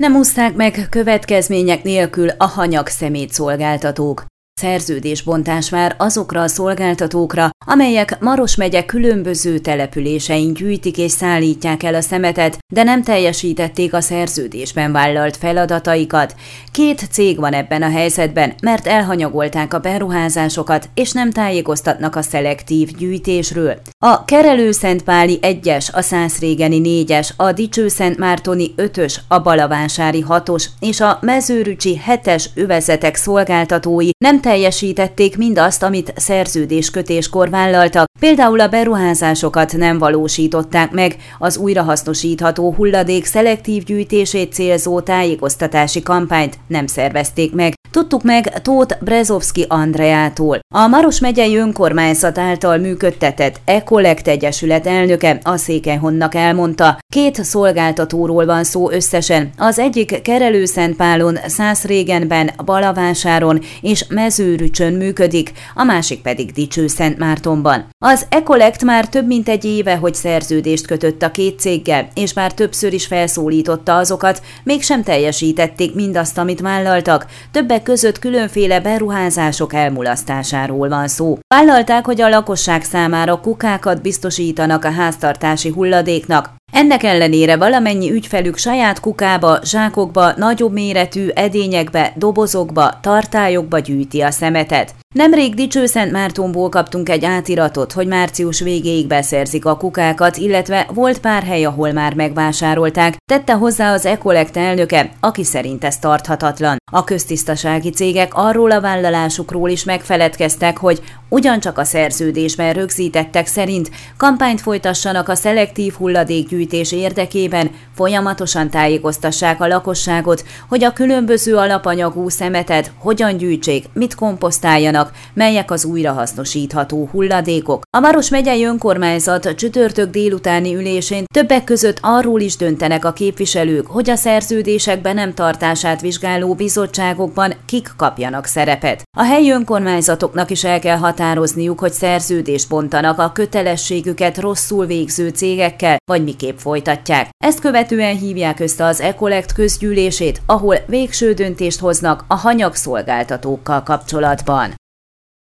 Nem úszták meg következmények nélkül a hanyag szemét szolgáltatók. Szerződésbontás vár azokra a szolgáltatókra, amelyek Maros megye különböző településein gyűjtik és szállítják el a szemetet, de nem teljesítették a szerződésben vállalt feladataikat. Két cég van ebben a helyzetben, mert elhanyagolták a beruházásokat, és nem tájékoztatnak a szelektív gyűjtésről. A Kerelő-Szentpáli 1-es, a Szászrégeni 4-es, a Dicső-Szentmártoni 5-ös, a Balavásári 6-os és a Mezőrücsi 7-es övezetek szolgáltatói nem teljesítették mindazt, amit szerződéskötéskor vállaltak, például a beruházásokat nem valósították meg, az újrahasznosítható hulladék szelektív gyűjtését célzó tájékoztatási kampányt nem szervezték meg, Tudtuk meg Tóth Brezovski Andreától. A Maros megyei önkormányzat által működtetett Ecolect Egyesület elnöke a Székelyhonnak elmondta, két szolgáltatóról van szó összesen, az egyik Kerelőszentpálon, Szászrégenben, Balavásáron és Mezőrücsön működik, a másik pedig Dicső-Szentmártonban. Az Ecolect már több mint egy éve, hogy szerződést kötött a két céggel, és már többször is felszólította azokat, mégsem teljesítették mindazt, amit vállaltak, többek között különféle beruházások elmulasztásáról van szó. Vállalták, hogy a lakosság számára kukákat biztosítanak a háztartási hulladéknak, ennek ellenére valamennyi ügyfelük saját kukába, zsákokba, nagyobb méretű edényekbe, dobozokba, tartályokba gyűjti a szemetet. Nemrég Dicsőszent Mártonból kaptunk egy átiratot, hogy március végéig beszerzik a kukákat, illetve volt pár hely, ahol már megvásárolták, tette hozzá az Ecolect elnöke, aki szerint ez tarthatatlan. A köztisztasági cégek arról a vállalásukról is megfeledkeztek, hogy ugyancsak a szerződésben rögzítettek szerint kampányt folytassanak a szelektív hulladékgyűjtés érdekében, folyamatosan tájékoztassák a lakosságot, hogy a különböző alapanyagú szemetet hogyan gyűjtsék, mit komposztáljanak, melyek az újrahasznosítható hulladékok. A Maros megyei önkormányzat csütörtök délutáni ülésén többek között arról is döntenek a képviselők, hogy a szerződésekben nem tartását vizsgáló bizottságokban kik kapjanak szerepet. A helyi önkormányzatoknak is el kell határozniuk, hogy szerződést bontanak a kötelességüket rosszul végző cégekkel, vagy miképp folytatják. Ezt követően hívják össze az Ecolect közgyűlését, ahol végső döntést hoznak a hanyagszolgáltatókkal kapcsolatban.